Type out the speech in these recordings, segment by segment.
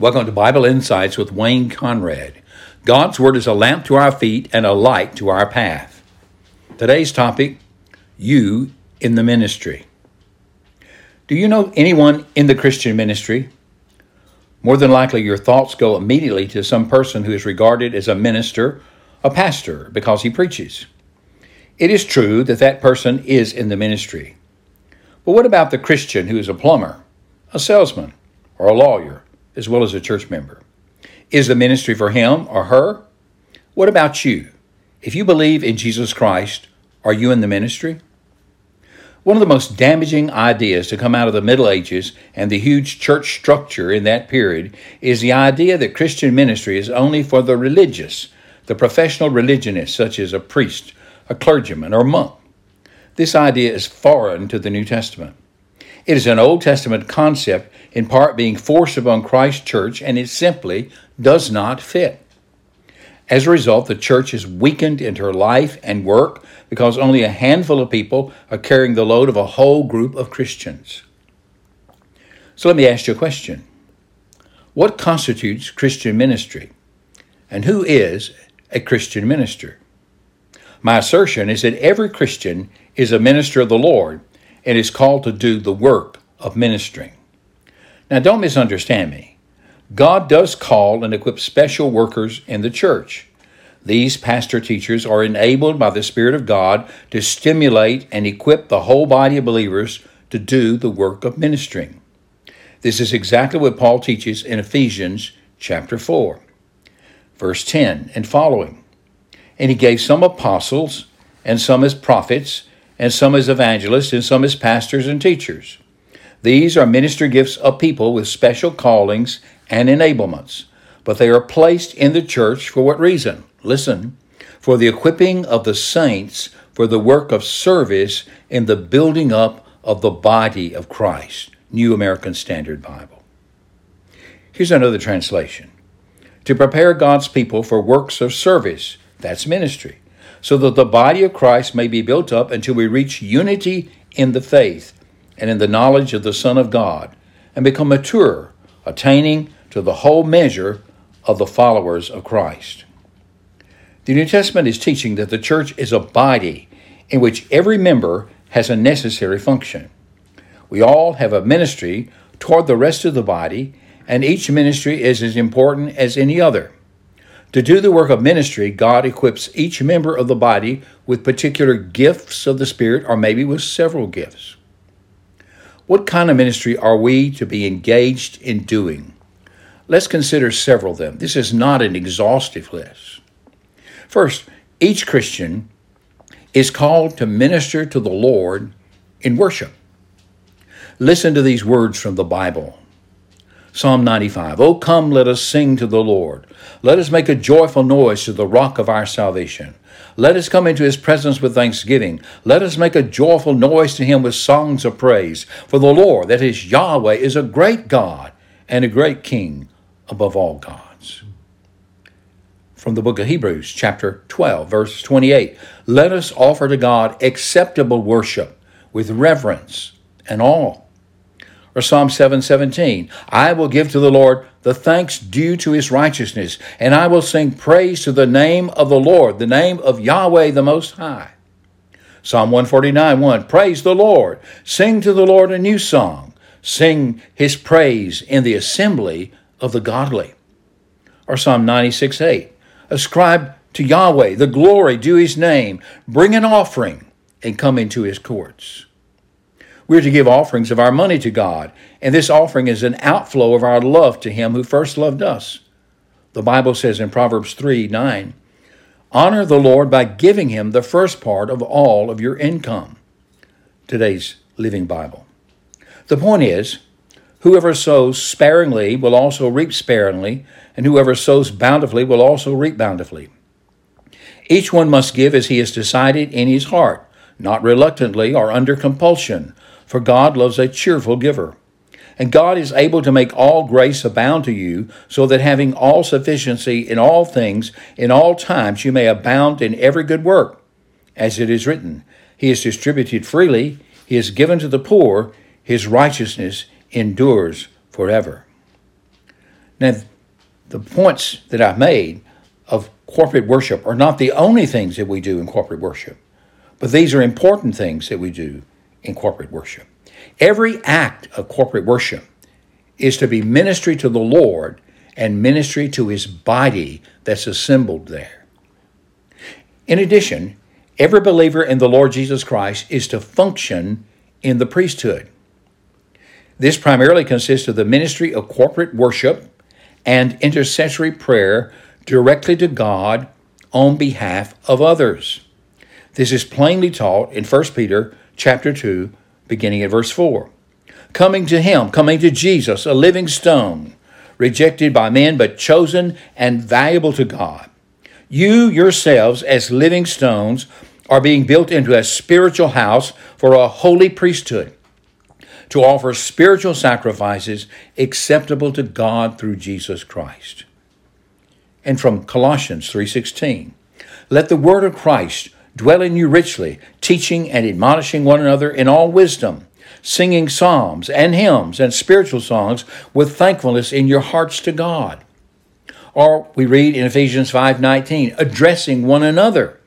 Welcome to Bible Insights with Wayne Conrad. God's Word is a lamp to our feet and a light to our path. Today's topic You in the Ministry. Do you know anyone in the Christian ministry? More than likely, your thoughts go immediately to some person who is regarded as a minister, a pastor, because he preaches. It is true that that person is in the ministry. But what about the Christian who is a plumber, a salesman, or a lawyer? As well as a church member. Is the ministry for him or her? What about you? If you believe in Jesus Christ, are you in the ministry? One of the most damaging ideas to come out of the Middle Ages and the huge church structure in that period is the idea that Christian ministry is only for the religious, the professional religionists, such as a priest, a clergyman, or monk. This idea is foreign to the New Testament. It is an Old Testament concept, in part being forced upon Christ's church, and it simply does not fit. As a result, the church is weakened in her life and work because only a handful of people are carrying the load of a whole group of Christians. So let me ask you a question What constitutes Christian ministry? And who is a Christian minister? My assertion is that every Christian is a minister of the Lord and is called to do the work of ministering. Now, don't misunderstand me. God does call and equip special workers in the church. These pastor teachers are enabled by the Spirit of God to stimulate and equip the whole body of believers to do the work of ministering. This is exactly what Paul teaches in Ephesians chapter 4, verse 10 and following. And he gave some apostles, and some as prophets, and some as evangelists, and some as pastors and teachers. These are ministry gifts of people with special callings and enablements, but they are placed in the church for what reason? Listen, for the equipping of the saints for the work of service in the building up of the body of Christ. New American Standard Bible. Here's another translation To prepare God's people for works of service, that's ministry so that the body of Christ may be built up until we reach unity in the faith and in the knowledge of the Son of God, and become mature, attaining to the whole measure of the followers of Christ. The New Testament is teaching that the church is a body in which every member has a necessary function. We all have a ministry toward the rest of the body, and each ministry is as important as any other. To do the work of ministry, God equips each member of the body with particular gifts of the Spirit, or maybe with several gifts. What kind of ministry are we to be engaged in doing? Let's consider several of them. This is not an exhaustive list. First, each Christian is called to minister to the Lord in worship. Listen to these words from the Bible. Psalm 95 Oh, come, let us sing to the Lord. Let us make a joyful noise to the rock of our salvation. Let us come into his presence with thanksgiving. Let us make a joyful noise to him with songs of praise. For the Lord, that is Yahweh, is a great God and a great King above all gods. From the book of Hebrews, chapter 12, verse 28 Let us offer to God acceptable worship with reverence and awe or Psalm 7:17, I will give to the Lord the thanks due to his righteousness, and I will sing praise to the name of the Lord, the name of Yahweh the Most High. Psalm 149 1, Praise the Lord. Sing to the Lord a new song. Sing his praise in the assembly of the godly. Or Psalm 96 8, Ascribe to Yahweh the glory due his name. Bring an offering and come into his courts. We're to give offerings of our money to God, and this offering is an outflow of our love to Him who first loved us. The Bible says in Proverbs 3 9, Honor the Lord by giving Him the first part of all of your income. Today's Living Bible. The point is, whoever sows sparingly will also reap sparingly, and whoever sows bountifully will also reap bountifully. Each one must give as he has decided in his heart, not reluctantly or under compulsion, for God loves a cheerful giver. And God is able to make all grace abound to you, so that having all sufficiency in all things, in all times, you may abound in every good work. As it is written, He has distributed freely, He has given to the poor, His righteousness endures forever. Now, the points that I've made of corporate worship are not the only things that we do in corporate worship, but these are important things that we do in corporate worship. Every act of corporate worship is to be ministry to the Lord and ministry to his body that's assembled there. In addition, every believer in the Lord Jesus Christ is to function in the priesthood. This primarily consists of the ministry of corporate worship and intercessory prayer directly to God on behalf of others. This is plainly taught in 1 Peter chapter 2 beginning at verse 4. Coming to him, coming to Jesus, a living stone, rejected by men but chosen and valuable to God. You yourselves as living stones are being built into a spiritual house for a holy priesthood to offer spiritual sacrifices acceptable to God through Jesus Christ. And from Colossians 3:16, let the word of Christ dwell in you richly, teaching and admonishing one another in all wisdom, singing psalms and hymns and spiritual songs with thankfulness in your hearts to God. Or we read in Ephesians 5:19, addressing one another.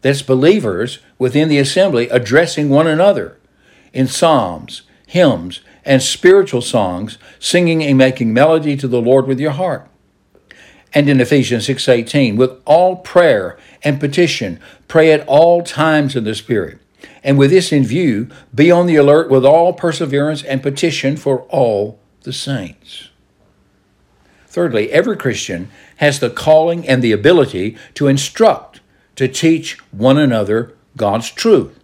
That's believers within the assembly addressing one another in psalms hymns, and spiritual songs, singing and making melody to the Lord with your heart. And in Ephesians 6:18, with all prayer and petition, pray at all times in the Spirit. And with this in view, be on the alert with all perseverance and petition for all the saints. Thirdly, every Christian has the calling and the ability to instruct, to teach one another God's truth.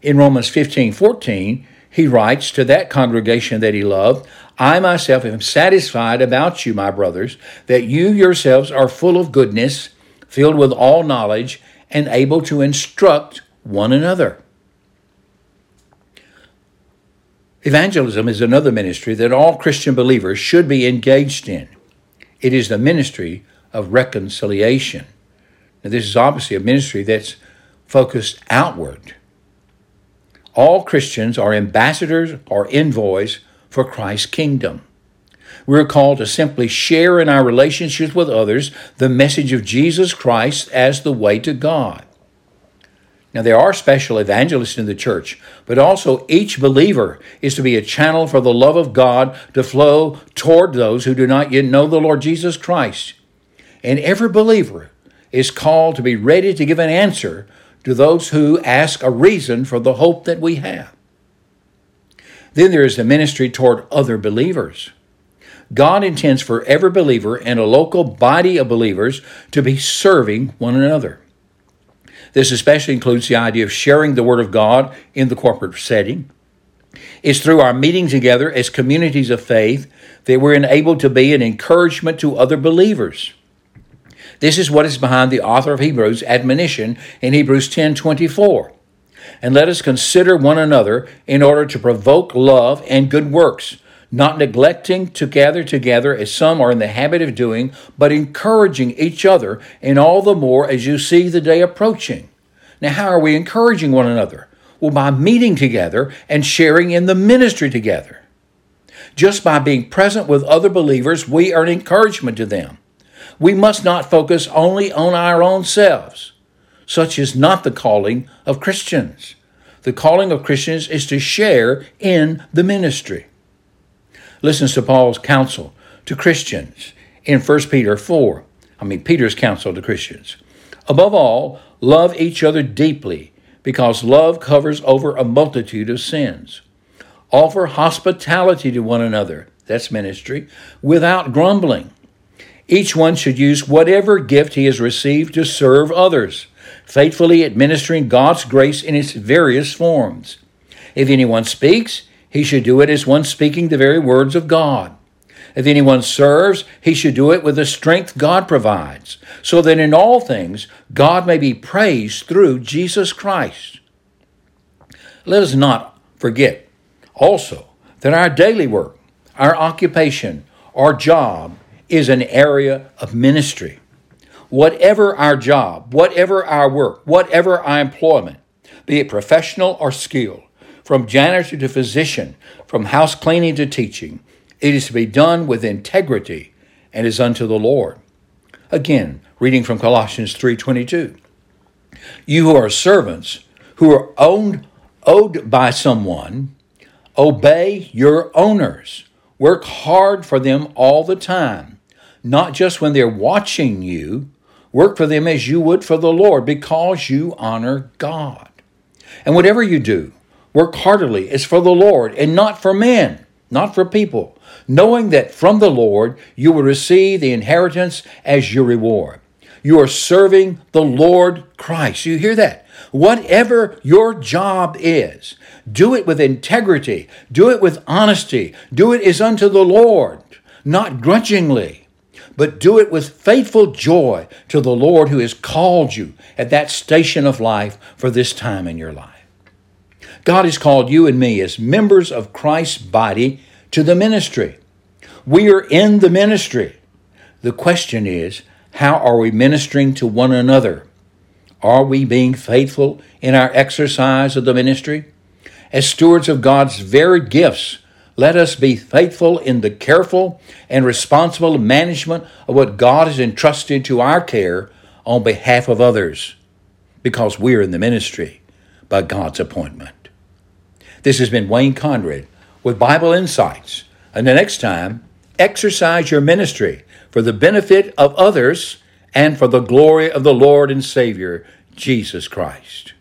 In Romans 15 14, he writes to that congregation that he loved, I myself am satisfied about you, my brothers, that you yourselves are full of goodness, filled with all knowledge, and able to instruct one another. Evangelism is another ministry that all Christian believers should be engaged in. It is the ministry of reconciliation. Now, this is obviously a ministry that's focused outward. All Christians are ambassadors or envoys for Christ's kingdom. We're called to simply share in our relationships with others the message of Jesus Christ as the way to God. Now, there are special evangelists in the church, but also each believer is to be a channel for the love of God to flow toward those who do not yet know the Lord Jesus Christ. And every believer is called to be ready to give an answer to those who ask a reason for the hope that we have. Then there is the ministry toward other believers. God intends for every believer and a local body of believers to be serving one another. This especially includes the idea of sharing the Word of God in the corporate setting. It's through our meeting together as communities of faith that we're enabled to be an encouragement to other believers. This is what is behind the author of Hebrews' admonition in Hebrews 10:24. And let us consider one another in order to provoke love and good works, not neglecting to gather together as some are in the habit of doing, but encouraging each other, and all the more as you see the day approaching. Now, how are we encouraging one another? Well, by meeting together and sharing in the ministry together. Just by being present with other believers, we are an encouragement to them. We must not focus only on our own selves. Such is not the calling of Christians. The calling of Christians is to share in the ministry. Listen to Paul's counsel to Christians in 1 Peter 4. I mean, Peter's counsel to Christians. Above all, love each other deeply, because love covers over a multitude of sins. Offer hospitality to one another, that's ministry, without grumbling. Each one should use whatever gift he has received to serve others, faithfully administering God's grace in its various forms. If anyone speaks, he should do it as one speaking the very words of God. If anyone serves, he should do it with the strength God provides, so that in all things God may be praised through Jesus Christ. Let us not forget also that our daily work, our occupation, our job, is an area of ministry. Whatever our job, whatever our work, whatever our employment, be it professional or skilled, from janitor to physician, from house cleaning to teaching, It is to be done with integrity and is unto the Lord. Again, reading from Colossians 3:22. You who are servants, who are owned owed by someone, obey your owners. Work hard for them all the time, not just when they're watching you. Work for them as you would for the Lord because you honor God. And whatever you do, work heartily as for the Lord and not for men, not for people, knowing that from the Lord you will receive the inheritance as your reward. You are serving the Lord Christ. You hear that? Whatever your job is, do it with integrity, do it with honesty, do it as unto the Lord, not grudgingly, but do it with faithful joy to the Lord who has called you at that station of life for this time in your life. God has called you and me as members of Christ's body to the ministry. We are in the ministry. The question is, how are we ministering to one another? Are we being faithful in our exercise of the ministry? As stewards of God's varied gifts, let us be faithful in the careful and responsible management of what God has entrusted to our care on behalf of others, because we're in the ministry by God's appointment. This has been Wayne Conrad with Bible Insights. And the next time, exercise your ministry for the benefit of others and for the glory of the Lord and Savior, Jesus Christ.